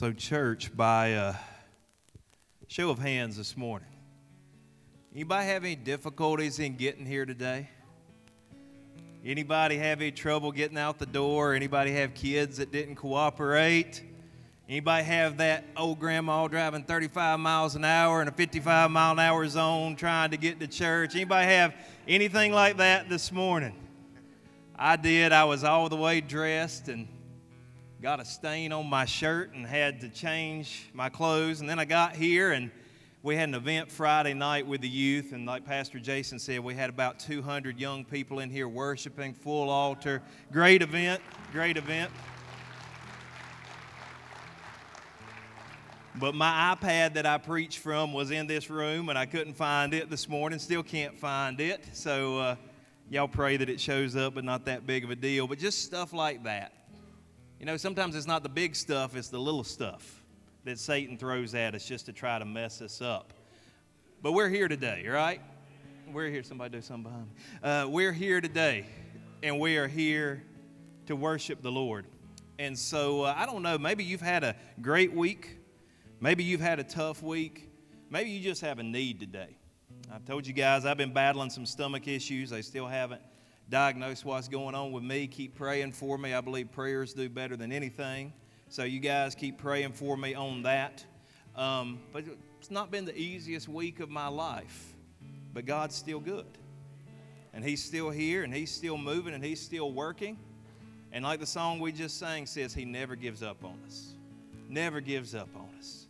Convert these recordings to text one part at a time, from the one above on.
So, church, by a show of hands this morning, anybody have any difficulties in getting here today? Anybody have any trouble getting out the door? Anybody have kids that didn't cooperate? Anybody have that old grandma driving 35 miles an hour in a 55 mile an hour zone trying to get to church? Anybody have anything like that this morning? I did. I was all the way dressed and got a stain on my shirt and had to change my clothes. And then I got here and we had an event Friday night with the youth. And like Pastor Jason said, we had about 200 young people in here worshiping, full altar. Great event, great event. But my iPad that I preached from was in this room and I couldn't find it this morning. Still can't find it. So uh, y'all pray that it shows up, but not that big of a deal. But just stuff like that. You know, sometimes it's not the big stuff, it's the little stuff that Satan throws at us just to try to mess us up. But we're here today, right? We're here. Somebody do something behind me. Uh, we're here today, and we are here to worship the Lord. And so, uh, I don't know, maybe you've had a great week. Maybe you've had a tough week. Maybe you just have a need today. I've told you guys I've been battling some stomach issues. I still haven't diagnose what's going on with me. Keep praying for me. I believe prayers do better than anything. So you guys keep praying for me on that. Um, but it's not been the easiest week of my life, but God's still good. And He's still here, and He's still moving, and He's still working. And like the song we just sang says, He never gives up on us. Never gives up on us.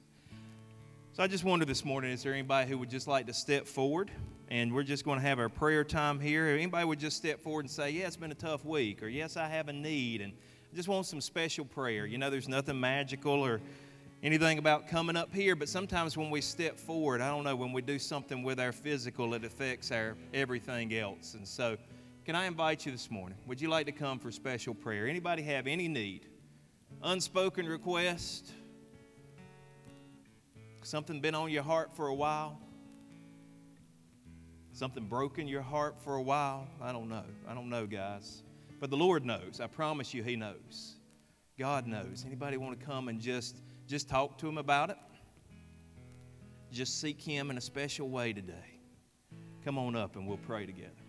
So I just wonder this morning is there anybody who would just like to step forward? And we're just going to have our prayer time here. Anybody would just step forward and say, Yeah, it's been a tough week, or Yes, I have a need, and I just want some special prayer. You know, there's nothing magical or anything about coming up here, but sometimes when we step forward, I don't know, when we do something with our physical, it affects our everything else. And so, can I invite you this morning? Would you like to come for special prayer? Anybody have any need? Unspoken request? Something been on your heart for a while? Something broken your heart for a while? I don't know. I don't know, guys. But the Lord knows. I promise you, He knows. God knows. Anybody want to come and just just talk to Him about it? Just seek Him in a special way today. Come on up and we'll pray together.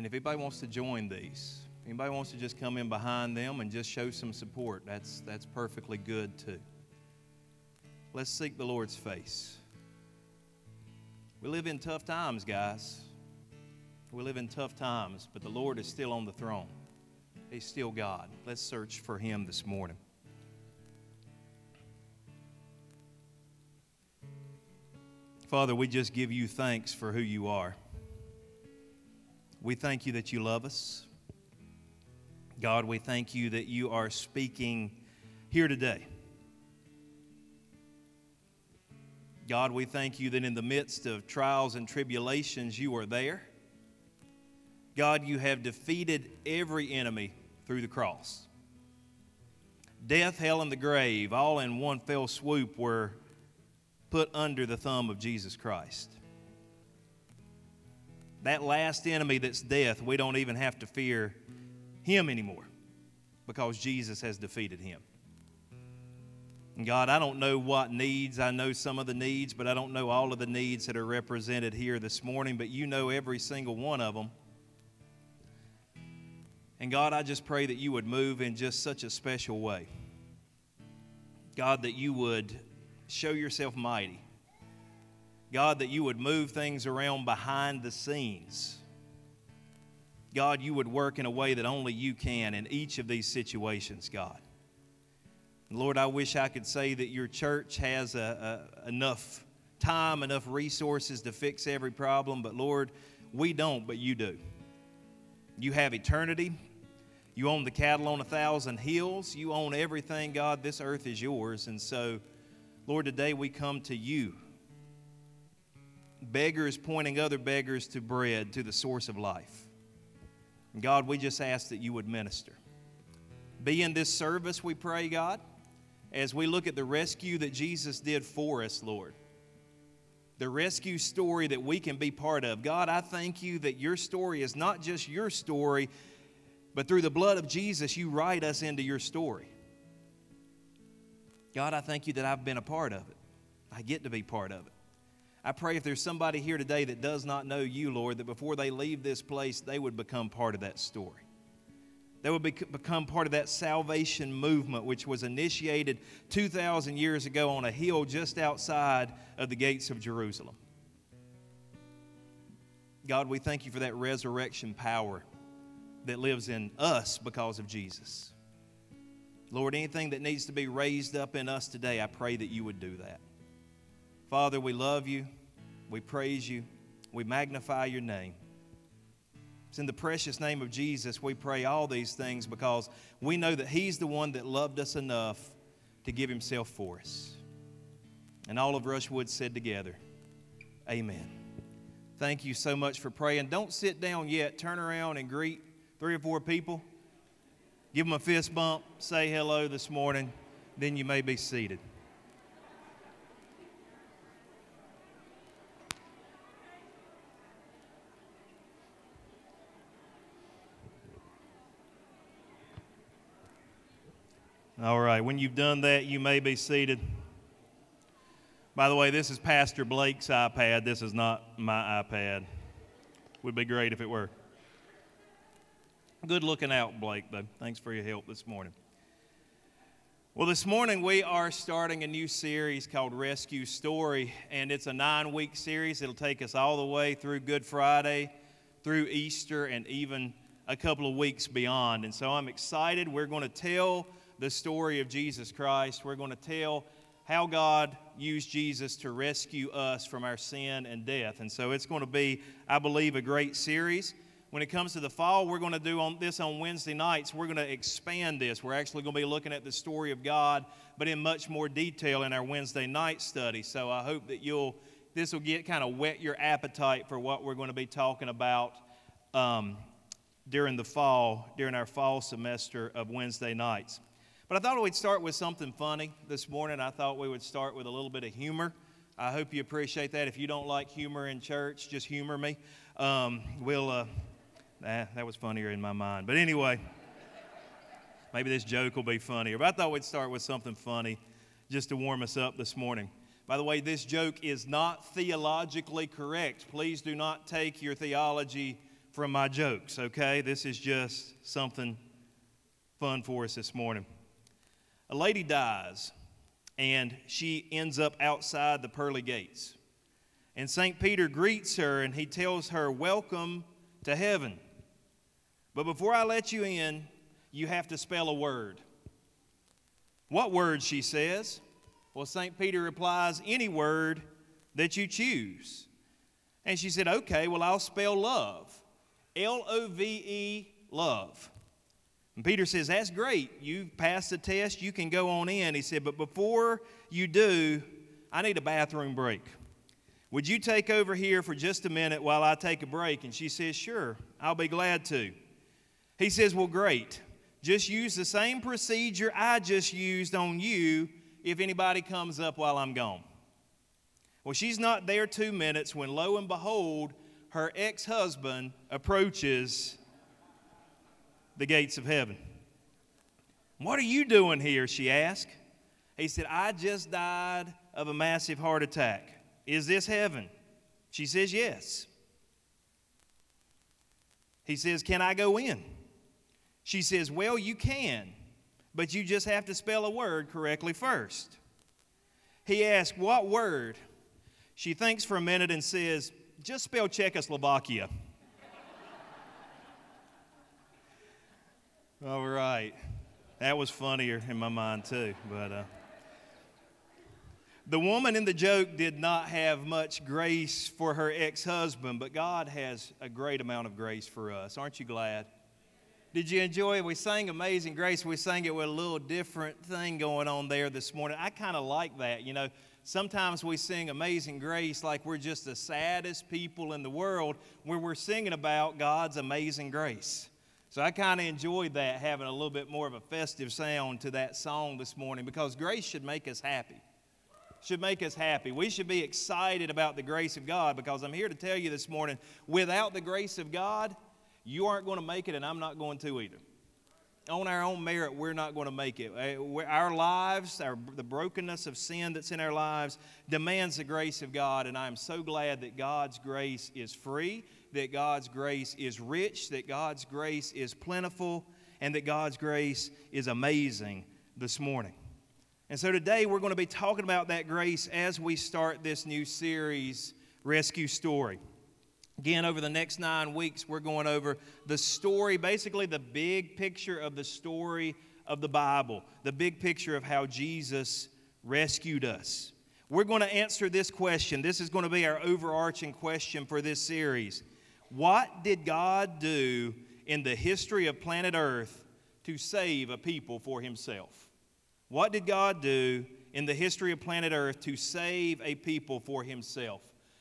And if anybody wants to join these, if anybody wants to just come in behind them and just show some support, that's, that's perfectly good too. Let's seek the Lord's face. We live in tough times, guys. We live in tough times, but the Lord is still on the throne. He's still God. Let's search for Him this morning. Father, we just give you thanks for who you are. We thank you that you love us. God, we thank you that you are speaking here today. God, we thank you that in the midst of trials and tribulations, you are there. God, you have defeated every enemy through the cross. Death, hell, and the grave, all in one fell swoop, were put under the thumb of Jesus Christ. That last enemy that's death, we don't even have to fear him anymore because Jesus has defeated him. And God, I don't know what needs. I know some of the needs, but I don't know all of the needs that are represented here this morning, but you know every single one of them. And God, I just pray that you would move in just such a special way. God, that you would show yourself mighty. God, that you would move things around behind the scenes. God, you would work in a way that only you can in each of these situations, God. Lord, I wish I could say that your church has a, a, enough time, enough resources to fix every problem, but Lord, we don't, but you do. You have eternity. You own the cattle on a thousand hills. You own everything, God. This earth is yours. And so, Lord, today we come to you beggars pointing other beggars to bread, to the source of life. And God, we just ask that you would minister. be in this service, we pray, God, as we look at the rescue that Jesus did for us, Lord. The rescue story that we can be part of. God, I thank you that your story is not just your story, but through the blood of Jesus, you write us into your story. God, I thank you that I've been a part of it. I get to be part of it. I pray if there's somebody here today that does not know you, Lord, that before they leave this place, they would become part of that story. They would become part of that salvation movement, which was initiated 2,000 years ago on a hill just outside of the gates of Jerusalem. God, we thank you for that resurrection power that lives in us because of Jesus. Lord, anything that needs to be raised up in us today, I pray that you would do that. Father, we love you. We praise you. We magnify your name. It's in the precious name of Jesus we pray all these things because we know that He's the one that loved us enough to give Himself for us. And all of Rushwood said together, Amen. Thank you so much for praying. Don't sit down yet. Turn around and greet three or four people. Give them a fist bump. Say hello this morning. Then you may be seated. All right, when you've done that, you may be seated. By the way, this is Pastor Blake's iPad. This is not my iPad. Would be great if it were. Good looking out, Blake, though. Thanks for your help this morning. Well, this morning we are starting a new series called Rescue Story, and it's a nine week series. It'll take us all the way through Good Friday, through Easter, and even a couple of weeks beyond. And so I'm excited. We're going to tell the story of Jesus Christ. We're going to tell how God used Jesus to rescue us from our sin and death. And so it's going to be, I believe, a great series. When it comes to the fall, we're going to do on this on Wednesday nights. We're going to expand this. We're actually going to be looking at the story of God, but in much more detail in our Wednesday night study. So I hope that you'll this will get kind of whet your appetite for what we're going to be talking about um, during the fall, during our fall semester of Wednesday nights. But I thought we'd start with something funny this morning. I thought we would start with a little bit of humor. I hope you appreciate that. If you don't like humor in church, just humor me. Um, we'll, uh, nah, that was funnier in my mind. But anyway, maybe this joke will be funnier. But I thought we'd start with something funny just to warm us up this morning. By the way, this joke is not theologically correct. Please do not take your theology from my jokes, okay? This is just something fun for us this morning. A lady dies, and she ends up outside the pearly gates. And St. Peter greets her and he tells her, Welcome to heaven. But before I let you in, you have to spell a word. What word, she says? Well, St. Peter replies, Any word that you choose. And she said, Okay, well, I'll spell love. L O V E, love. And Peter says, That's great. You passed the test. You can go on in. He said, But before you do, I need a bathroom break. Would you take over here for just a minute while I take a break? And she says, Sure, I'll be glad to. He says, Well, great. Just use the same procedure I just used on you if anybody comes up while I'm gone. Well, she's not there two minutes when lo and behold, her ex husband approaches the gates of heaven. What are you doing here? She asked. He said, I just died of a massive heart attack. Is this heaven? She says, Yes. He says, Can I go in? She says, Well, you can, but you just have to spell a word correctly first. He asks, What word? She thinks for a minute and says, Just spell Czechoslovakia. All right. That was funnier in my mind, too. But uh, the woman in the joke did not have much grace for her ex husband, but God has a great amount of grace for us. Aren't you glad? Did you enjoy it? We sang Amazing Grace. We sang it with a little different thing going on there this morning. I kind of like that. You know, sometimes we sing Amazing Grace like we're just the saddest people in the world, where we're singing about God's amazing grace. So I kind of enjoyed that, having a little bit more of a festive sound to that song this morning because grace should make us happy. Should make us happy. We should be excited about the grace of God because I'm here to tell you this morning without the grace of God, you aren't going to make it, and I'm not going to either. On our own merit, we're not going to make it. Uh, our lives, our, the brokenness of sin that's in our lives, demands the grace of God, and I am so glad that God's grace is free that God's grace is rich, that God's grace is plentiful, and that God's grace is amazing this morning. And so today we're going to be talking about that grace as we start this new series, Rescue Story. Again, over the next nine weeks, we're going over the story, basically the big picture of the story of the Bible, the big picture of how Jesus rescued us. We're going to answer this question. This is going to be our overarching question for this series. What did God do in the history of planet Earth to save a people for himself? What did God do in the history of planet Earth to save a people for himself?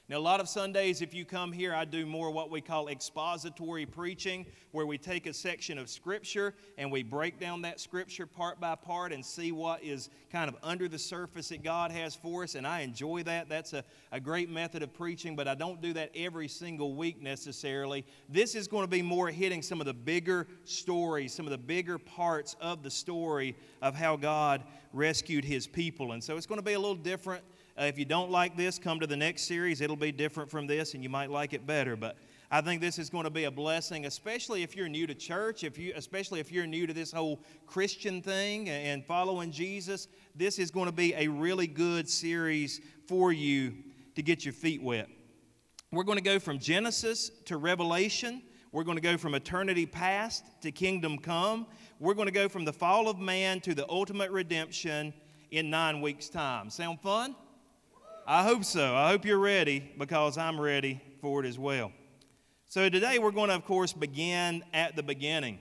Now, a lot of Sundays, if you come here, I do more what we call expository preaching, where we take a section of Scripture and we break down that Scripture part by part and see what is kind of under the surface that God has for us. And I enjoy that. That's a, a great method of preaching, but I don't do that every single week necessarily. This is going to be more hitting some of the bigger stories, some of the bigger parts of the story of how God rescued his people. And so it's going to be a little different uh, if you don't like this, come to the next series. It'll be different from this, and you might like it better. But I think this is going to be a blessing, especially if you're new to church, if you, especially if you're new to this whole Christian thing and following Jesus. This is going to be a really good series for you to get your feet wet. We're going to go from Genesis to Revelation. We're going to go from eternity past to kingdom come. We're going to go from the fall of man to the ultimate redemption in nine weeks' time. Sound fun? I hope so. I hope you're ready because I'm ready for it as well. So, today we're going to, of course, begin at the beginning.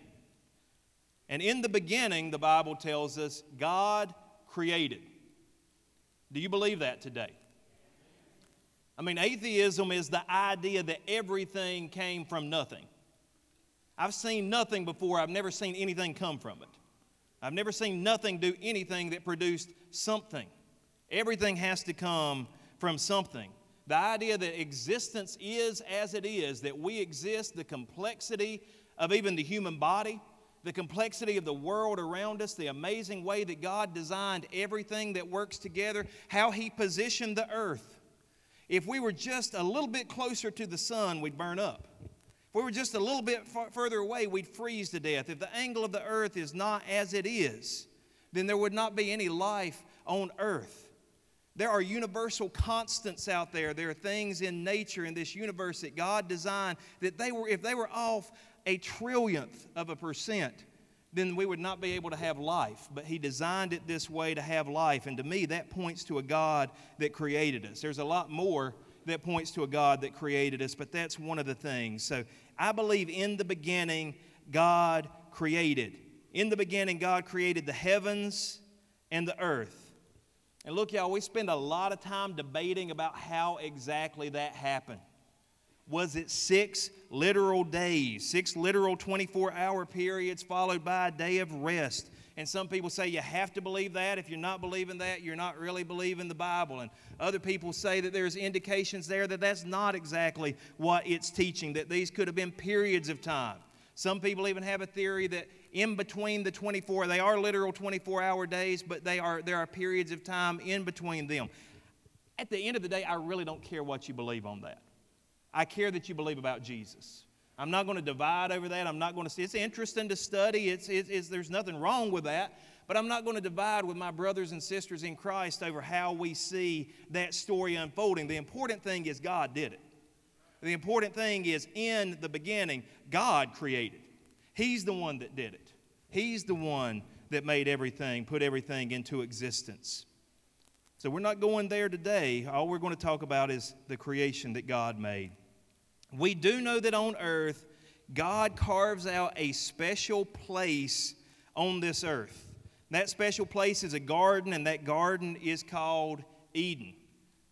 And in the beginning, the Bible tells us God created. Do you believe that today? I mean, atheism is the idea that everything came from nothing. I've seen nothing before, I've never seen anything come from it. I've never seen nothing do anything that produced something. Everything has to come from something. The idea that existence is as it is, that we exist, the complexity of even the human body, the complexity of the world around us, the amazing way that God designed everything that works together, how He positioned the earth. If we were just a little bit closer to the sun, we'd burn up. If we were just a little bit far, further away, we'd freeze to death. If the angle of the earth is not as it is, then there would not be any life on earth. There are universal constants out there. There are things in nature in this universe that God designed that they were, if they were off a trillionth of a percent, then we would not be able to have life. But He designed it this way to have life. And to me, that points to a God that created us. There's a lot more that points to a God that created us, but that's one of the things. So I believe in the beginning, God created. In the beginning, God created the heavens and the earth. And look, y'all, we spend a lot of time debating about how exactly that happened. Was it six literal days, six literal 24 hour periods followed by a day of rest? And some people say you have to believe that. If you're not believing that, you're not really believing the Bible. And other people say that there's indications there that that's not exactly what it's teaching, that these could have been periods of time. Some people even have a theory that in between the 24, they are literal 24 hour days, but they are, there are periods of time in between them. At the end of the day, I really don't care what you believe on that. I care that you believe about Jesus. I'm not going to divide over that. I'm not going to see. It's interesting to study. It's, it's, it's, there's nothing wrong with that. But I'm not going to divide with my brothers and sisters in Christ over how we see that story unfolding. The important thing is God did it. The important thing is in the beginning, God created. He's the one that did it. He's the one that made everything, put everything into existence. So we're not going there today. All we're going to talk about is the creation that God made. We do know that on earth, God carves out a special place on this earth. That special place is a garden, and that garden is called Eden.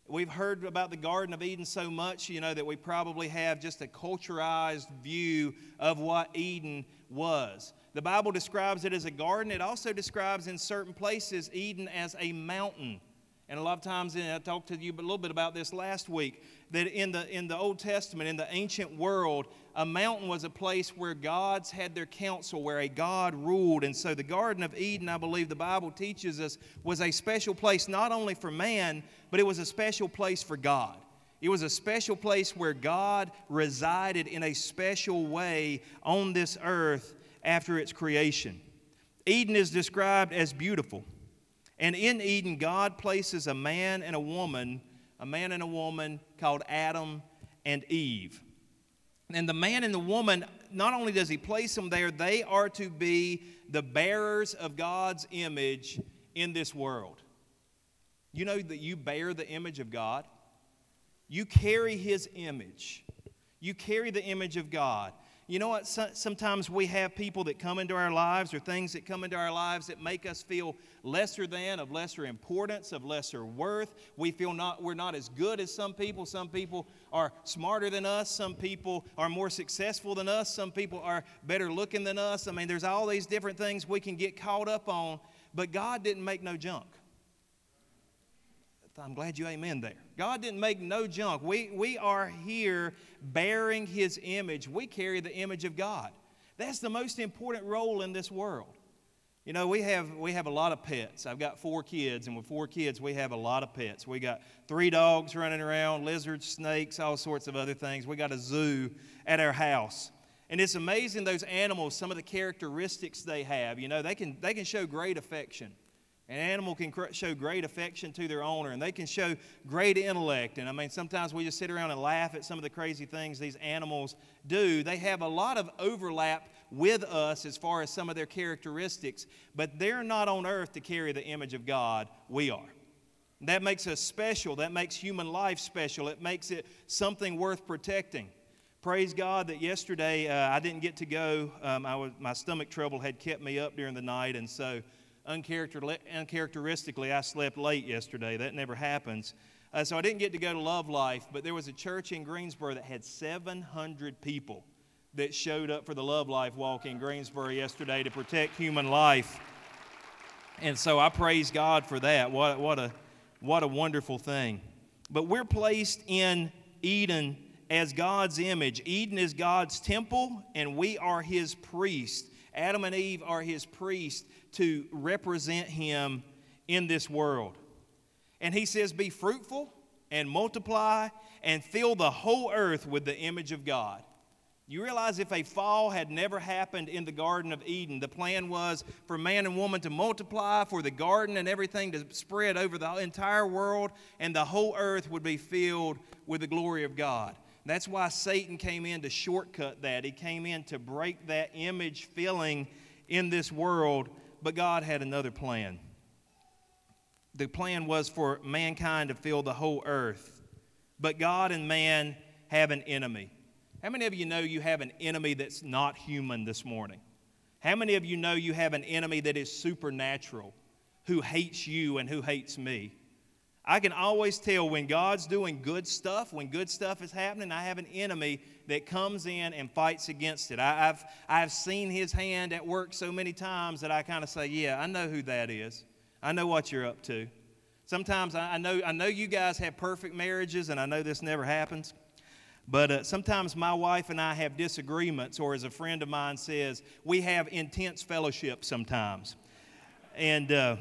We've heard about the Garden of Eden so much, you know, that we probably have just a culturized view of what Eden was. The Bible describes it as a garden. It also describes in certain places Eden as a mountain. And a lot of times, and I talked to you a little bit about this last week, that in the, in the Old Testament, in the ancient world, a mountain was a place where gods had their council, where a God ruled. And so the Garden of Eden, I believe the Bible teaches us, was a special place not only for man, but it was a special place for God. It was a special place where God resided in a special way on this earth after its creation. Eden is described as beautiful. And in Eden, God places a man and a woman, a man and a woman called Adam and Eve. And the man and the woman, not only does he place them there, they are to be the bearers of God's image in this world. You know that you bear the image of God, you carry his image. You carry the image of God. You know what? Sometimes we have people that come into our lives or things that come into our lives that make us feel lesser than, of lesser importance, of lesser worth. We feel not, we're not as good as some people. Some people are smarter than us. Some people are more successful than us. Some people are better looking than us. I mean, there's all these different things we can get caught up on, but God didn't make no junk. I'm glad you amen there. God didn't make no junk. We, we are here bearing His image. We carry the image of God. That's the most important role in this world. You know, we have, we have a lot of pets. I've got four kids, and with four kids, we have a lot of pets. We got three dogs running around, lizards, snakes, all sorts of other things. We got a zoo at our house. And it's amazing those animals, some of the characteristics they have. You know, they can, they can show great affection. An animal can show great affection to their owner, and they can show great intellect. And I mean, sometimes we just sit around and laugh at some of the crazy things these animals do. They have a lot of overlap with us as far as some of their characteristics, but they're not on earth to carry the image of God. We are. That makes us special. That makes human life special. It makes it something worth protecting. Praise God that yesterday uh, I didn't get to go. Um, was, my stomach trouble had kept me up during the night, and so uncharacteristically, I slept late yesterday. That never happens. Uh, so I didn't get to go to Love Life, but there was a church in Greensboro that had 700 people that showed up for the Love Life walk in Greensboro yesterday to protect human life. And so I praise God for that. What, what, a, what a wonderful thing. But we're placed in Eden as God's image. Eden is God's temple, and we are his priest. Adam and Eve are his priests to represent him in this world. And he says, Be fruitful and multiply and fill the whole earth with the image of God. You realize if a fall had never happened in the Garden of Eden, the plan was for man and woman to multiply, for the garden and everything to spread over the entire world, and the whole earth would be filled with the glory of God. That's why Satan came in to shortcut that. He came in to break that image filling in this world, but God had another plan. The plan was for mankind to fill the whole earth, but God and man have an enemy. How many of you know you have an enemy that's not human this morning? How many of you know you have an enemy that is supernatural, who hates you and who hates me? I can always tell when God's doing good stuff, when good stuff is happening, I have an enemy that comes in and fights against it. I, have I've seen his hand at work so many times that I kind of say, Yeah, I know who that is. I know what you're up to. Sometimes I, I know, I know you guys have perfect marriages, and I know this never happens. But uh, sometimes my wife and I have disagreements, or as a friend of mine says, we have intense fellowship sometimes. And uh,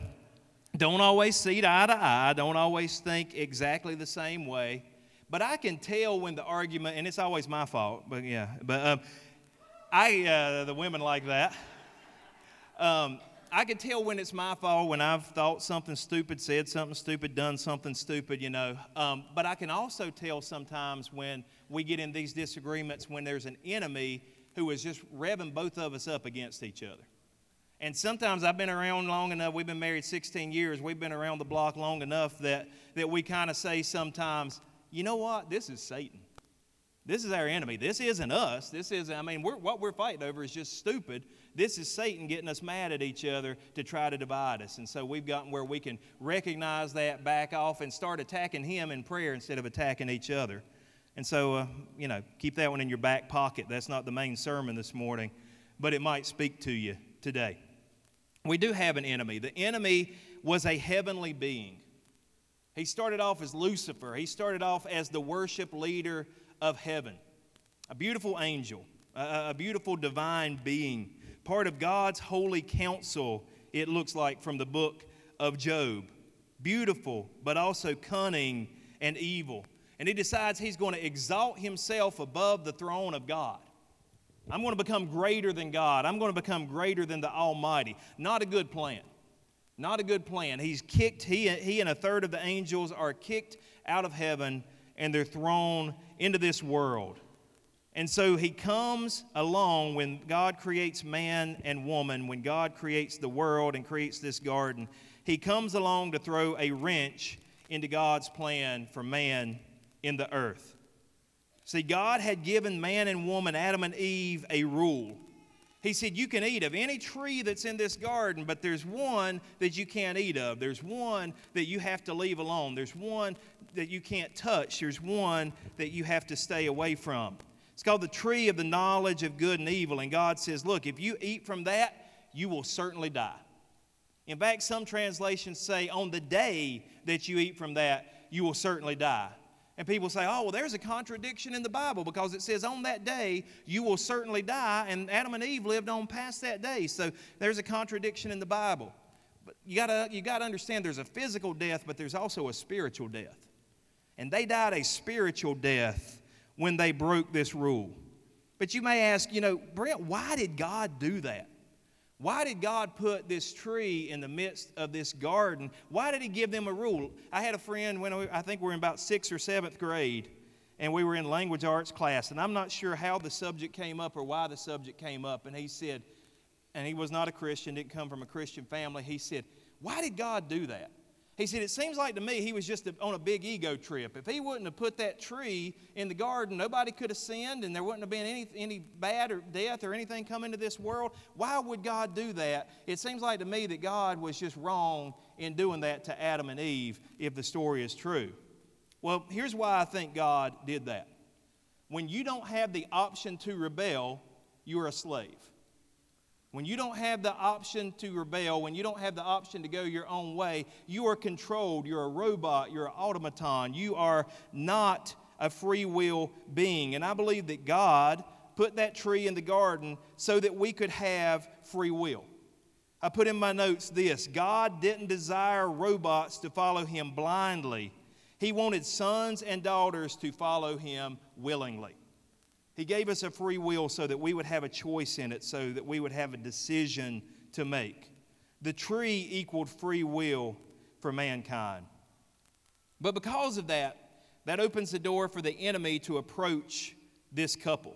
don't always see it eye to eye, don't always think exactly the same way. But I can tell when the argument, and it's always my fault, but yeah, but um, I, uh, the women like that. Um, I can tell when it's my fault, when I've thought something stupid, said something stupid, done something stupid, you know. Um, but I can also tell sometimes when we get in these disagreements when there's an enemy who is just revving both of us up against each other. And sometimes I've been around long enough, we've been married 16 years, we've been around the block long enough that, that we kind of say sometimes, you know what, this is Satan. This is our enemy. This isn't us. This is, I mean, we're, what we're fighting over is just stupid. This is Satan getting us mad at each other to try to divide us. And so we've gotten where we can recognize that, back off, and start attacking him in prayer instead of attacking each other. And so, uh, you know, keep that one in your back pocket. That's not the main sermon this morning, but it might speak to you today. We do have an enemy. The enemy was a heavenly being. He started off as Lucifer, he started off as the worship leader of heaven. A beautiful angel, a, a beautiful divine being, part of God's holy council, it looks like from the book of Job. Beautiful, but also cunning and evil. And he decides he's going to exalt himself above the throne of God. I'm going to become greater than God. I'm going to become greater than the Almighty. Not a good plan. Not a good plan. He's kicked, he, he and a third of the angels are kicked out of heaven and they're thrown into this world. And so he comes along when God creates man and woman, when God creates the world and creates this garden. He comes along to throw a wrench into God's plan for man in the earth. See, God had given man and woman, Adam and Eve, a rule. He said, You can eat of any tree that's in this garden, but there's one that you can't eat of. There's one that you have to leave alone. There's one that you can't touch. There's one that you have to stay away from. It's called the tree of the knowledge of good and evil. And God says, Look, if you eat from that, you will certainly die. In fact, some translations say, On the day that you eat from that, you will certainly die. And people say, oh, well, there's a contradiction in the Bible because it says on that day you will certainly die, and Adam and Eve lived on past that day. So there's a contradiction in the Bible. But you gotta, you gotta understand there's a physical death, but there's also a spiritual death. And they died a spiritual death when they broke this rule. But you may ask, you know, Brent, why did God do that? Why did God put this tree in the midst of this garden? Why did He give them a rule? I had a friend when I think we are in about sixth or seventh grade, and we were in language arts class, and I'm not sure how the subject came up or why the subject came up. And he said, and he was not a Christian, didn't come from a Christian family. He said, Why did God do that? He said, It seems like to me he was just on a big ego trip. If he wouldn't have put that tree in the garden, nobody could have sinned and there wouldn't have been any, any bad or death or anything come into this world. Why would God do that? It seems like to me that God was just wrong in doing that to Adam and Eve if the story is true. Well, here's why I think God did that. When you don't have the option to rebel, you're a slave. When you don't have the option to rebel, when you don't have the option to go your own way, you are controlled. You're a robot. You're an automaton. You are not a free will being. And I believe that God put that tree in the garden so that we could have free will. I put in my notes this God didn't desire robots to follow him blindly, He wanted sons and daughters to follow him willingly. He gave us a free will so that we would have a choice in it, so that we would have a decision to make. The tree equaled free will for mankind. But because of that, that opens the door for the enemy to approach this couple.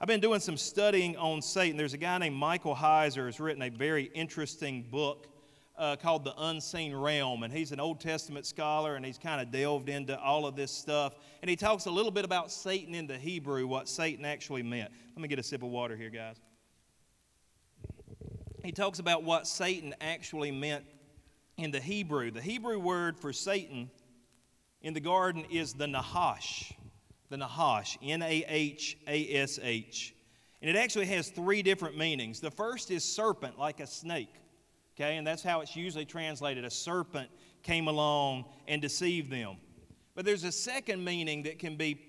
I've been doing some studying on Satan. There's a guy named Michael Heiser who's written a very interesting book uh, called The Unseen Realm. And he's an Old Testament scholar and he's kind of delved into all of this stuff. And he talks a little bit about Satan in the Hebrew, what Satan actually meant. Let me get a sip of water here, guys. He talks about what Satan actually meant in the Hebrew. The Hebrew word for Satan in the garden is the Nahash. The Nahash, N A H A S H. And it actually has three different meanings. The first is serpent, like a snake. Okay, and that's how it's usually translated. A serpent came along and deceived them. But there's a second meaning that can be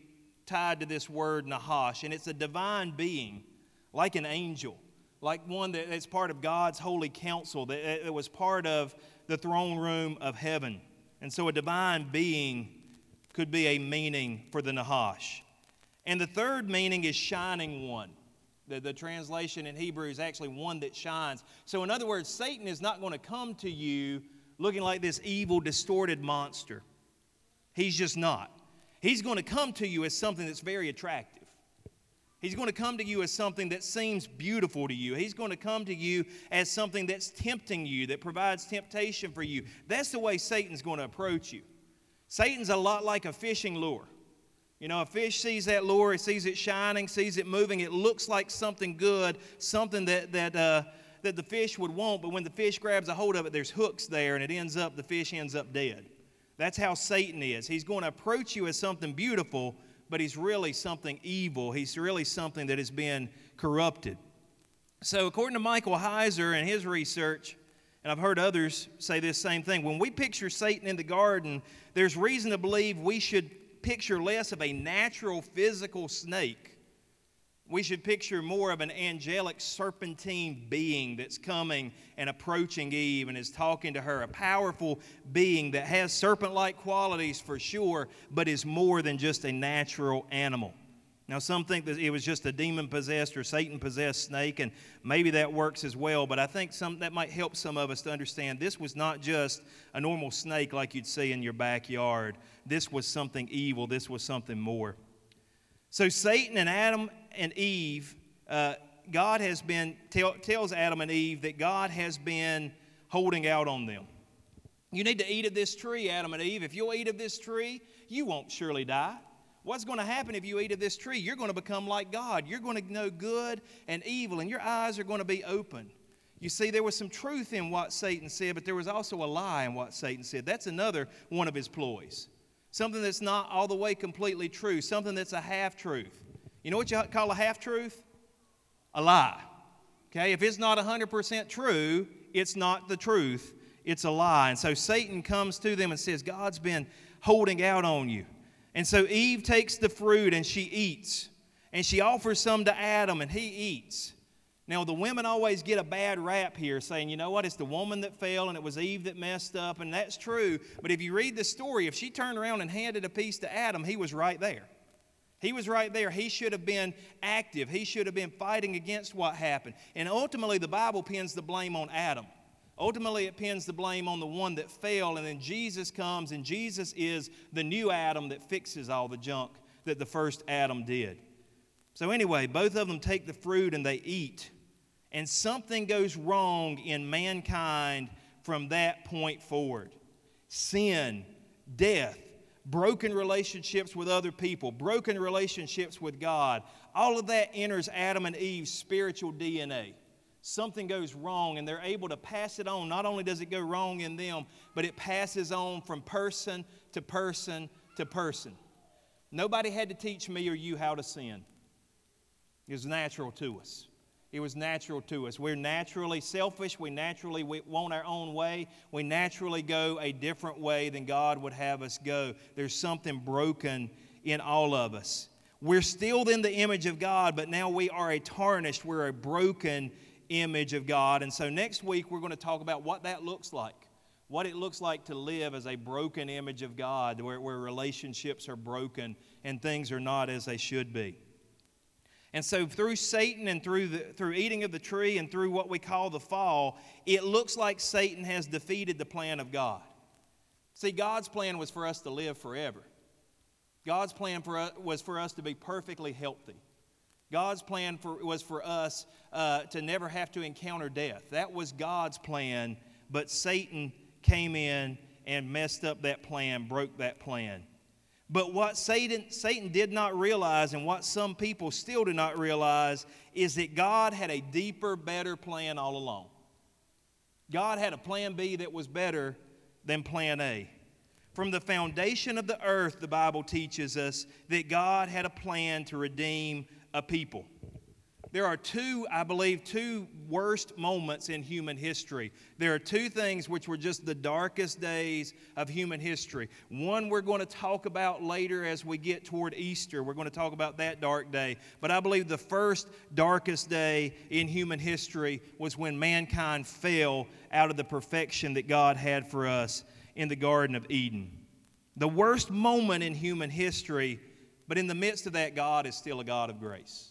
tied to this word Nahash, and it's a divine being, like an angel, like one that is part of God's holy council, that, that was part of the throne room of heaven. And so a divine being could be a meaning for the Nahash. And the third meaning is shining one. The, the translation in Hebrew is actually one that shines. So, in other words, Satan is not going to come to you looking like this evil, distorted monster. He's just not. He's going to come to you as something that's very attractive. He's going to come to you as something that seems beautiful to you. He's going to come to you as something that's tempting you, that provides temptation for you. That's the way Satan's going to approach you. Satan's a lot like a fishing lure. You know, a fish sees that lure, it sees it shining, sees it moving, it looks like something good, something that, that, uh, that the fish would want, but when the fish grabs a hold of it, there's hooks there, and it ends up, the fish ends up dead. That's how Satan is. He's going to approach you as something beautiful, but he's really something evil. He's really something that has been corrupted. So, according to Michael Heiser and his research, and I've heard others say this same thing, when we picture Satan in the garden, there's reason to believe we should picture less of a natural physical snake we should picture more of an angelic serpentine being that's coming and approaching Eve and is talking to her. A powerful being that has serpent like qualities for sure, but is more than just a natural animal. Now, some think that it was just a demon possessed or Satan possessed snake, and maybe that works as well, but I think some, that might help some of us to understand this was not just a normal snake like you'd see in your backyard. This was something evil, this was something more. So, Satan and Adam and Eve, uh, God has been, tell, tells Adam and Eve that God has been holding out on them. You need to eat of this tree, Adam and Eve. If you'll eat of this tree, you won't surely die. What's going to happen if you eat of this tree? You're going to become like God. You're going to know good and evil, and your eyes are going to be open. You see, there was some truth in what Satan said, but there was also a lie in what Satan said. That's another one of his ploys. Something that's not all the way completely true, something that's a half truth. You know what you call a half truth? A lie. Okay, if it's not 100% true, it's not the truth, it's a lie. And so Satan comes to them and says, God's been holding out on you. And so Eve takes the fruit and she eats. And she offers some to Adam and he eats. Now, the women always get a bad rap here saying, you know what, it's the woman that fell and it was Eve that messed up, and that's true. But if you read the story, if she turned around and handed a piece to Adam, he was right there. He was right there. He should have been active. He should have been fighting against what happened. And ultimately, the Bible pins the blame on Adam. Ultimately, it pins the blame on the one that fell, and then Jesus comes, and Jesus is the new Adam that fixes all the junk that the first Adam did. So, anyway, both of them take the fruit and they eat, and something goes wrong in mankind from that point forward. Sin, death, broken relationships with other people, broken relationships with God. All of that enters Adam and Eve's spiritual DNA. Something goes wrong, and they're able to pass it on. Not only does it go wrong in them, but it passes on from person to person to person. Nobody had to teach me or you how to sin, it was natural to us. It was natural to us. We're naturally selfish. We naturally want our own way. We naturally go a different way than God would have us go. There's something broken in all of us. We're still in the image of God, but now we are a tarnished, we're a broken image of God. And so next week we're going to talk about what that looks like. What it looks like to live as a broken image of God, where, where relationships are broken and things are not as they should be. And so, through Satan and through, the, through eating of the tree and through what we call the fall, it looks like Satan has defeated the plan of God. See, God's plan was for us to live forever. God's plan for was for us to be perfectly healthy. God's plan for, was for us uh, to never have to encounter death. That was God's plan, but Satan came in and messed up that plan, broke that plan. But what Satan, Satan did not realize, and what some people still do not realize, is that God had a deeper, better plan all along. God had a plan B that was better than plan A. From the foundation of the earth, the Bible teaches us that God had a plan to redeem a people there are two, I believe, two worst moments in human history. There are two things which were just the darkest days of human history. One we're going to talk about later as we get toward Easter. We're going to talk about that dark day. But I believe the first darkest day in human history was when mankind fell out of the perfection that God had for us in the Garden of Eden. The worst moment in human history, but in the midst of that, God is still a God of grace.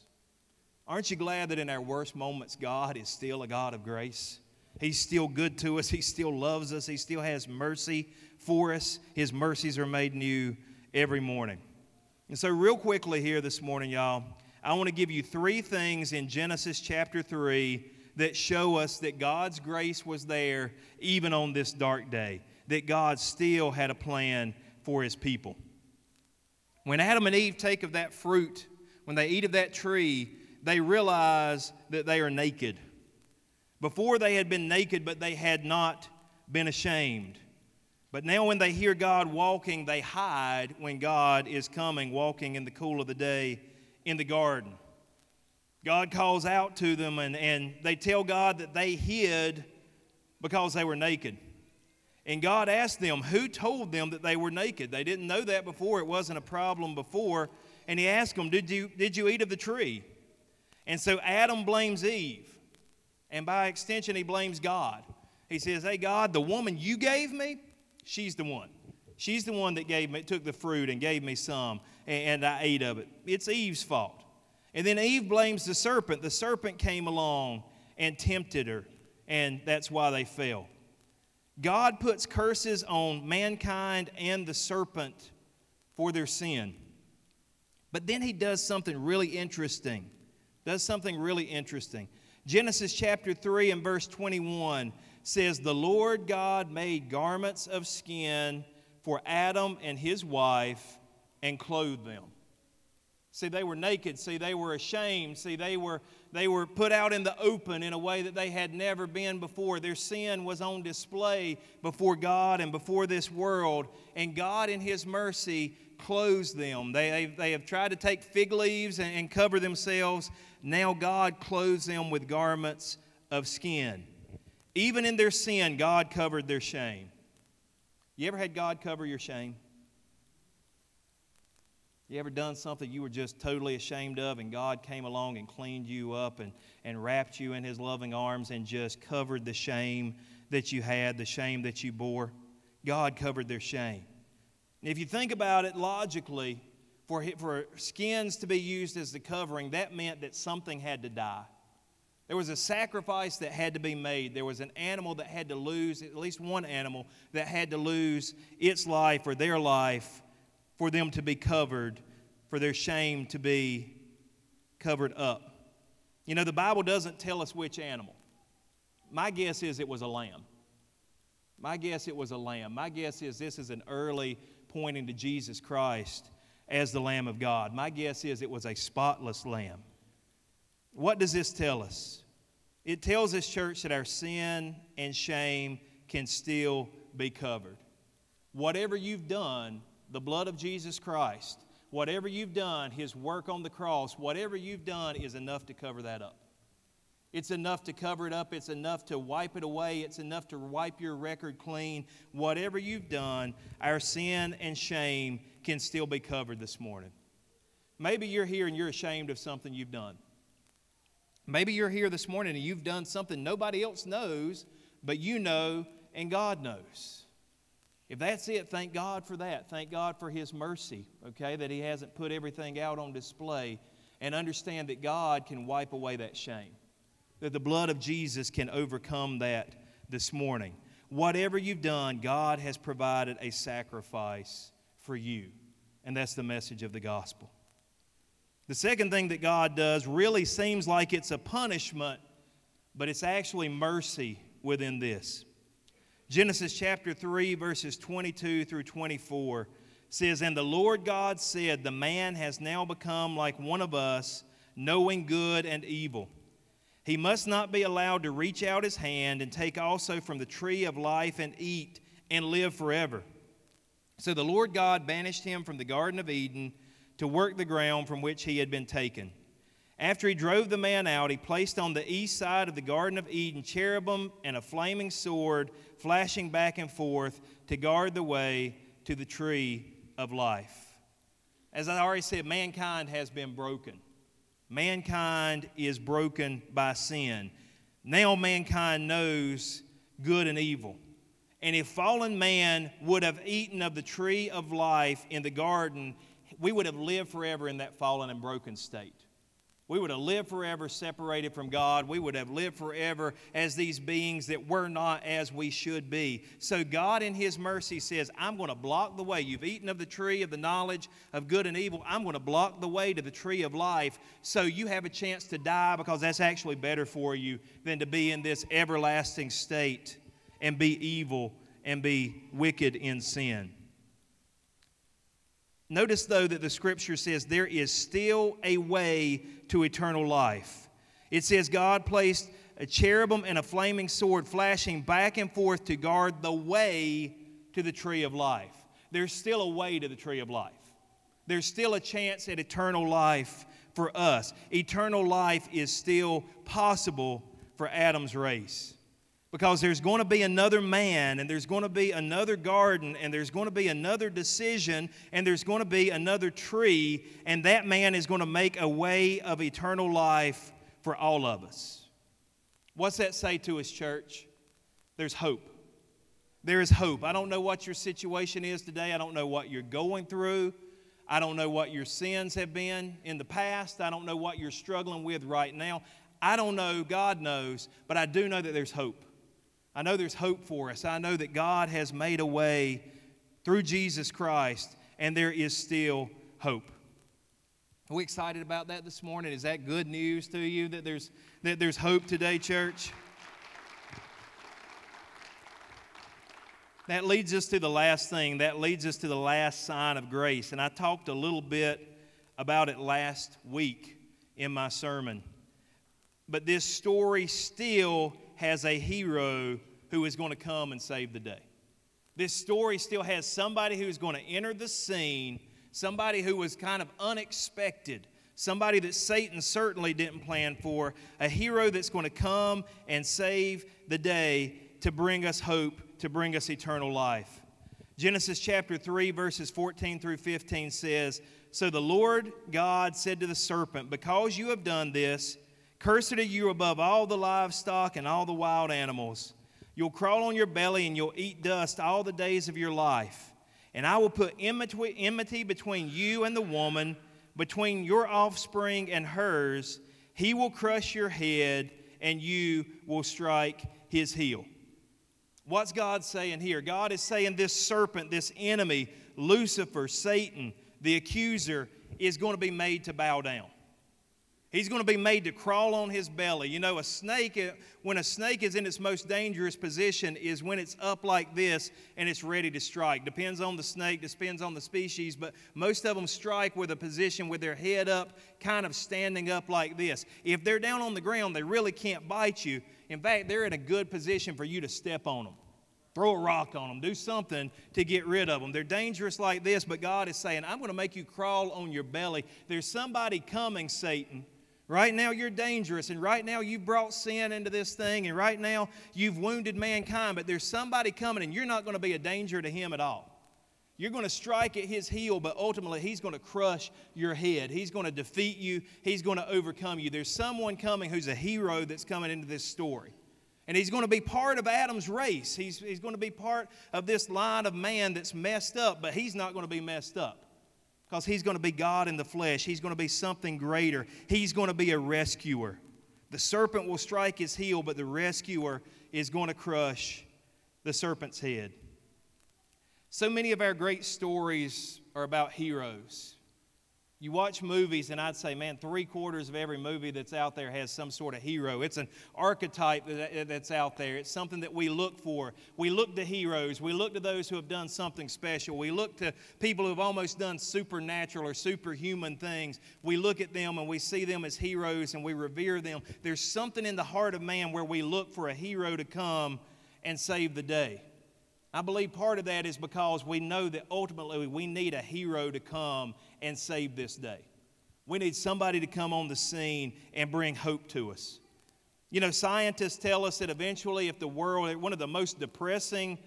Aren't you glad that in our worst moments, God is still a God of grace? He's still good to us. He still loves us. He still has mercy for us. His mercies are made new every morning. And so, real quickly here this morning, y'all, I want to give you three things in Genesis chapter 3 that show us that God's grace was there even on this dark day, that God still had a plan for his people. When Adam and Eve take of that fruit, when they eat of that tree, they realize that they are naked. Before they had been naked, but they had not been ashamed. But now, when they hear God walking, they hide when God is coming, walking in the cool of the day in the garden. God calls out to them, and, and they tell God that they hid because they were naked. And God asked them, Who told them that they were naked? They didn't know that before. It wasn't a problem before. And He asked them, Did you, did you eat of the tree? And so Adam blames Eve. And by extension, he blames God. He says, Hey, God, the woman you gave me, she's the one. She's the one that gave me, took the fruit and gave me some, and, and I ate of it. It's Eve's fault. And then Eve blames the serpent. The serpent came along and tempted her, and that's why they fell. God puts curses on mankind and the serpent for their sin. But then he does something really interesting. Does something really interesting. Genesis chapter 3 and verse 21 says, The Lord God made garments of skin for Adam and his wife and clothed them. See, they were naked. See, they were ashamed. See, they were, they were put out in the open in a way that they had never been before. Their sin was on display before God and before this world. And God, in His mercy, clothes them. They, they, they have tried to take fig leaves and, and cover themselves. Now, God clothes them with garments of skin. Even in their sin, God covered their shame. You ever had God cover your shame? You ever done something you were just totally ashamed of, and God came along and cleaned you up and, and wrapped you in His loving arms and just covered the shame that you had, the shame that you bore? God covered their shame. And if you think about it logically, for, for skins to be used as the covering, that meant that something had to die. There was a sacrifice that had to be made. There was an animal that had to lose, at least one animal that had to lose its life or their life for them to be covered, for their shame to be covered up. You know, the Bible doesn't tell us which animal. My guess is it was a lamb. My guess it was a lamb. My guess is this is an early pointing to Jesus Christ as the Lamb of God. My guess is it was a spotless lamb. What does this tell us? It tells this church that our sin and shame can still be covered. Whatever you've done, the blood of Jesus Christ, whatever you've done, His work on the cross, whatever you've done is enough to cover that up. It's enough to cover it up. It's enough to wipe it away. It's enough to wipe your record clean. Whatever you've done, our sin and shame can still be covered this morning. Maybe you're here and you're ashamed of something you've done. Maybe you're here this morning and you've done something nobody else knows, but you know and God knows. If that's it, thank God for that. Thank God for His mercy, okay, that He hasn't put everything out on display. And understand that God can wipe away that shame, that the blood of Jesus can overcome that this morning. Whatever you've done, God has provided a sacrifice for you. And that's the message of the gospel. The second thing that God does really seems like it's a punishment, but it's actually mercy within this. Genesis chapter 3, verses 22 through 24 says, And the Lord God said, The man has now become like one of us, knowing good and evil. He must not be allowed to reach out his hand and take also from the tree of life and eat and live forever. So the Lord God banished him from the Garden of Eden to work the ground from which he had been taken. After he drove the man out, he placed on the east side of the Garden of Eden cherubim and a flaming sword flashing back and forth to guard the way to the tree of life. As I already said, mankind has been broken. Mankind is broken by sin. Now mankind knows good and evil. And if fallen man would have eaten of the tree of life in the garden, we would have lived forever in that fallen and broken state. We would have lived forever separated from God. We would have lived forever as these beings that were not as we should be. So, God, in His mercy, says, I'm going to block the way. You've eaten of the tree of the knowledge of good and evil. I'm going to block the way to the tree of life so you have a chance to die because that's actually better for you than to be in this everlasting state and be evil and be wicked in sin. Notice, though, that the scripture says there is still a way to eternal life. It says God placed a cherubim and a flaming sword flashing back and forth to guard the way to the tree of life. There's still a way to the tree of life. There's still a chance at eternal life for us. Eternal life is still possible for Adam's race because there's going to be another man and there's going to be another garden and there's going to be another decision and there's going to be another tree and that man is going to make a way of eternal life for all of us. What's that say to us, church? There's hope. There is hope. I don't know what your situation is today. I don't know what you're going through. I don't know what your sins have been in the past. I don't know what you're struggling with right now. I don't know. God knows. But I do know that there's hope. I know there's hope for us. I know that God has made a way through Jesus Christ, and there is still hope. Are we excited about that this morning? Is that good news to you that there's, that there's hope today, church? That leads us to the last thing. That leads us to the last sign of grace. And I talked a little bit about it last week in my sermon. But this story still has a hero who is going to come and save the day. This story still has somebody who is going to enter the scene, somebody who was kind of unexpected, somebody that Satan certainly didn't plan for, a hero that's going to come and save the day to bring us hope, to bring us eternal life. Genesis chapter 3, verses 14 through 15 says, So the Lord God said to the serpent, Because you have done this, Cursed are you above all the livestock and all the wild animals. You'll crawl on your belly and you'll eat dust all the days of your life. And I will put enmity between you and the woman, between your offspring and hers. He will crush your head, and you will strike his heel. What's God saying here? God is saying this serpent, this enemy, Lucifer, Satan, the accuser, is going to be made to bow down. He's going to be made to crawl on his belly. You know, a snake, uh, when a snake is in its most dangerous position, is when it's up like this and it's ready to strike. Depends on the snake, depends on the species, but most of them strike with a position with their head up, kind of standing up like this. If they're down on the ground, they really can't bite you. In fact, they're in a good position for you to step on them. Throw a rock on them, do something to get rid of them. They're dangerous like this, but God is saying, I'm going to make you crawl on your belly. There's somebody coming, Satan, Right now, you're dangerous, and right now, you've brought sin into this thing, and right now, you've wounded mankind, but there's somebody coming, and you're not going to be a danger to him at all. You're going to strike at his heel, but ultimately, he's going to crush your head. He's going to defeat you, he's going to overcome you. There's someone coming who's a hero that's coming into this story. And he's going to be part of Adam's race. He's, he's going to be part of this line of man that's messed up, but he's not going to be messed up because he's going to be God in the flesh. He's going to be something greater. He's going to be a rescuer. The serpent will strike his heel, but the rescuer is going to crush the serpent's head. So many of our great stories are about heroes. You watch movies, and I'd say, man, three quarters of every movie that's out there has some sort of hero. It's an archetype that's out there. It's something that we look for. We look to heroes. We look to those who have done something special. We look to people who have almost done supernatural or superhuman things. We look at them and we see them as heroes and we revere them. There's something in the heart of man where we look for a hero to come and save the day. I believe part of that is because we know that ultimately we need a hero to come and save this day. We need somebody to come on the scene and bring hope to us. You know, scientists tell us that eventually, if the world, one of the most depressing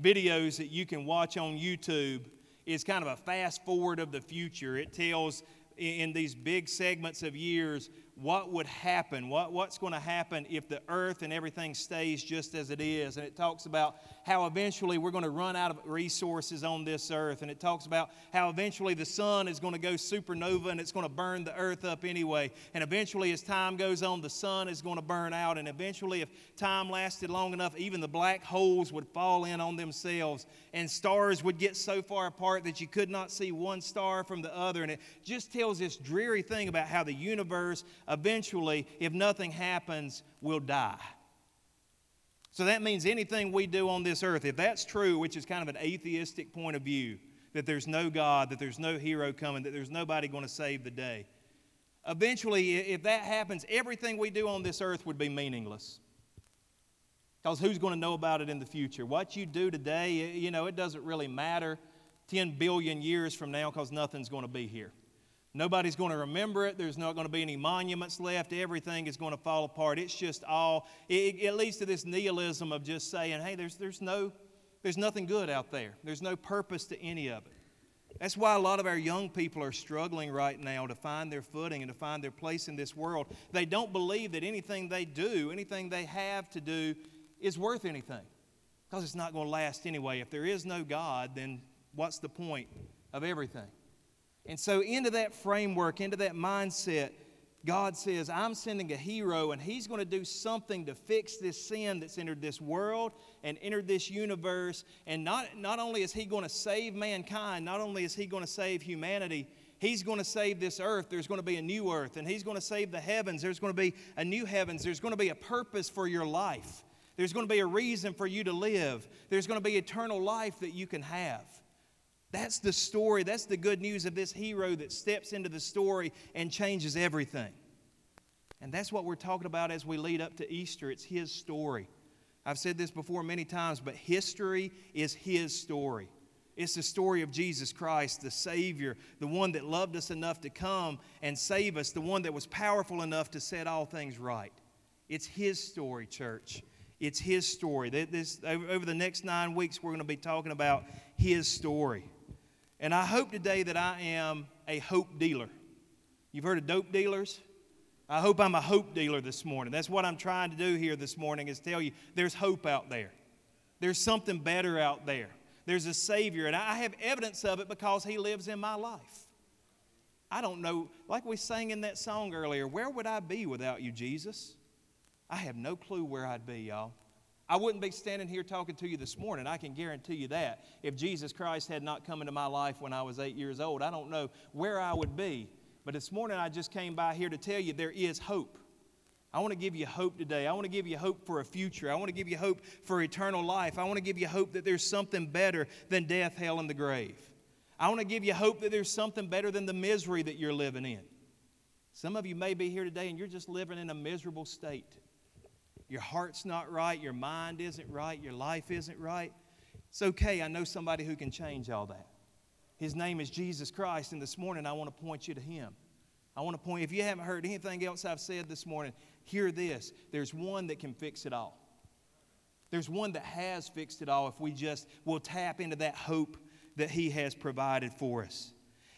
videos that you can watch on YouTube is kind of a fast forward of the future. It tells in these big segments of years what would happen, what, what's going to happen if the earth and everything stays just as it is. And it talks about how eventually we're going to run out of resources on this earth. And it talks about how eventually the sun is going to go supernova and it's going to burn the earth up anyway. And eventually, as time goes on, the sun is going to burn out. And eventually, if time lasted long enough, even the black holes would fall in on themselves. And stars would get so far apart that you could not see one star from the other. And it just tells this dreary thing about how the universe eventually, if nothing happens, we'll die. So that means anything we do on this earth, if that's true, which is kind of an atheistic point of view, that there's no God, that there's no hero coming, that there's nobody going to save the day. Eventually, if that happens, everything we do on this earth would be meaningless. Because who's going to know about it in the future? What you do today, you know, it doesn't really matter 10 billion years from now because nothing's going to be here. Nobody's going to remember it. There's not going to be any monuments left. Everything is going to fall apart. It's just all, it, it leads to this nihilism of just saying, hey, there's, there's, no, there's nothing good out there. There's no purpose to any of it. That's why a lot of our young people are struggling right now to find their footing and to find their place in this world. They don't believe that anything they do, anything they have to do, is worth anything because it's not going to last anyway. If there is no God, then what's the point of everything? And so, into that framework, into that mindset, God says, I'm sending a hero, and he's going to do something to fix this sin that's entered this world and entered this universe. And not, not only is he going to save mankind, not only is he going to save humanity, he's going to save this earth. There's going to be a new earth, and he's going to save the heavens. There's going to be a new heavens. There's going to be a purpose for your life. There's going to be a reason for you to live. There's going to be eternal life that you can have. That's the story. That's the good news of this hero that steps into the story and changes everything. And that's what we're talking about as we lead up to Easter. It's his story. I've said this before many times, but history is his story. It's the story of Jesus Christ, the Savior, the one that loved us enough to come and save us, the one that was powerful enough to set all things right. It's his story, church. It's his story. This, over the next nine weeks, we're going to be talking about his story. And I hope today that I am a hope dealer. You've heard of dope dealers? I hope I'm a hope dealer this morning. That's what I'm trying to do here this morning is tell you there's hope out there. There's something better out there. There's a Savior, and I have evidence of it because He lives in my life. I don't know, like we sang in that song earlier, where would I be without you, Jesus? I have no clue where I'd be, y'all. I wouldn't be standing here talking to you this morning. I can guarantee you that. If Jesus Christ had not come into my life when I was eight years old, I don't know where I would be. But this morning I just came by here to tell you there is hope. I want to give you hope today. I want to give you hope for a future. I want to give you hope for eternal life. I want to give you hope that there's something better than death, hell, and the grave. I want to give you hope that there's something better than the misery that you're living in. Some of you may be here today and you're just living in a miserable state your heart's not right, your mind isn't right, your life isn't right, it's okay. I know somebody who can change all that. His name is Jesus Christ, and this morning I want to point you to him. I want to point, if you haven't heard anything else I've said this morning, hear this. There's one that can fix it all. There's one that has fixed it all if we just will tap into that hope that he has provided for us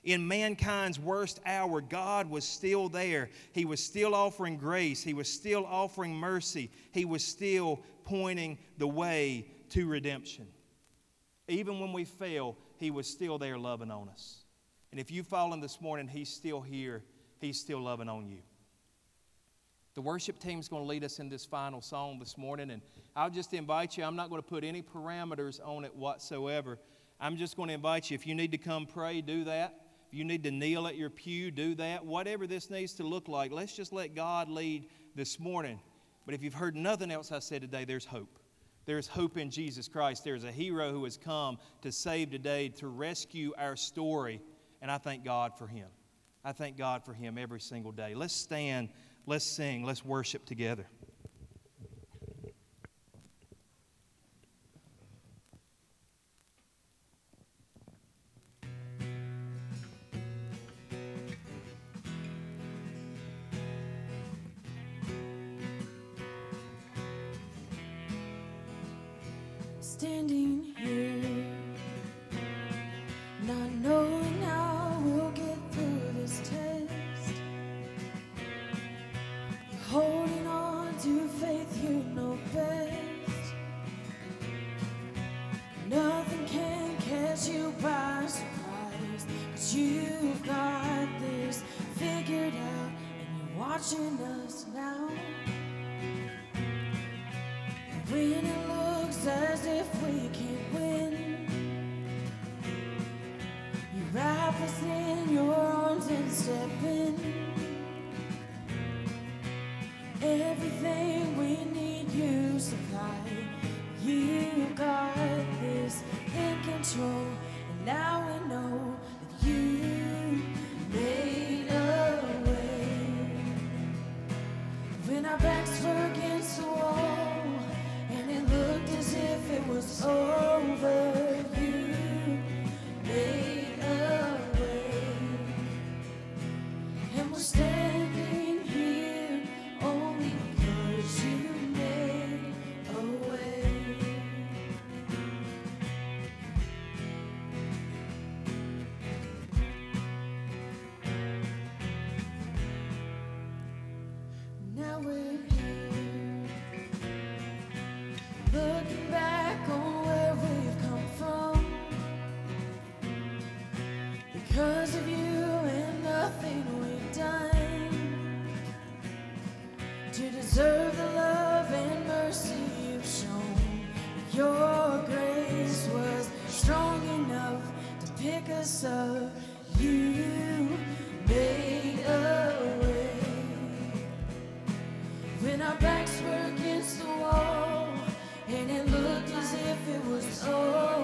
in mankind's worst hour, God was still there. He was still offering grace. He was still offering mercy. He was still pointing the way to redemption. Even when we fail, He was still there loving on us. And if you've fallen this morning, He's still here. He's still loving on you. The worship team is going to lead us in this final song this morning, and I'll just invite you. I'm not going to put any parameters on it whatsoever. I'm just going to invite you. If you need to come pray, do that. If you need to kneel at your pew, do that. Whatever this needs to look like, let's just let God lead this morning. But if you've heard nothing else I said today, there's hope. There's hope in Jesus Christ. There's a hero who has come to save today, to rescue our story. And I thank God for him. I thank God for him every single day. Let's stand, let's sing, let's worship together. Standing here, as Now we're here. Looking back on where we've come from. Because of you and nothing we've done to deserve the love and mercy you've shown. Your grace was strong enough to pick us up. Our backs were against the wall and it looked as if it was over.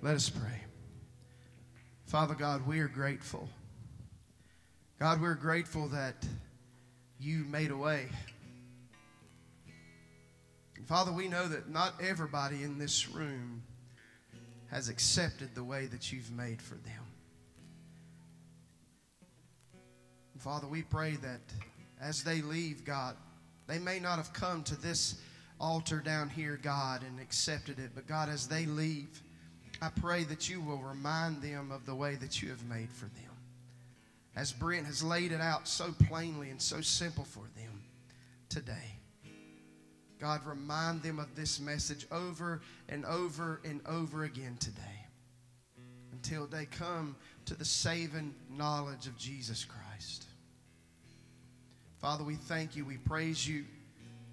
Let us pray. Father God, we are grateful. God, we're grateful that you made a way. Father, we know that not everybody in this room has accepted the way that you've made for them. Father, we pray that as they leave, God, they may not have come to this altar down here, God, and accepted it, but God, as they leave, I pray that you will remind them of the way that you have made for them. As Brent has laid it out so plainly and so simple for them today. God, remind them of this message over and over and over again today until they come to the saving knowledge of Jesus Christ. Father, we thank you. We praise you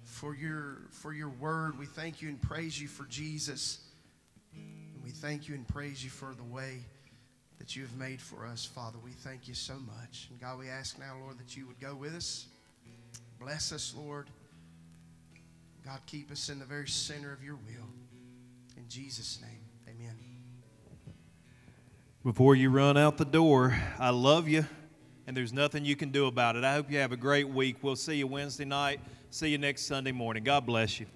for your, for your word. We thank you and praise you for Jesus. We thank you and praise you for the way that you have made for us, Father. We thank you so much. And God, we ask now, Lord, that you would go with us. Bless us, Lord. God, keep us in the very center of your will. In Jesus' name, amen. Before you run out the door, I love you, and there's nothing you can do about it. I hope you have a great week. We'll see you Wednesday night. See you next Sunday morning. God bless you.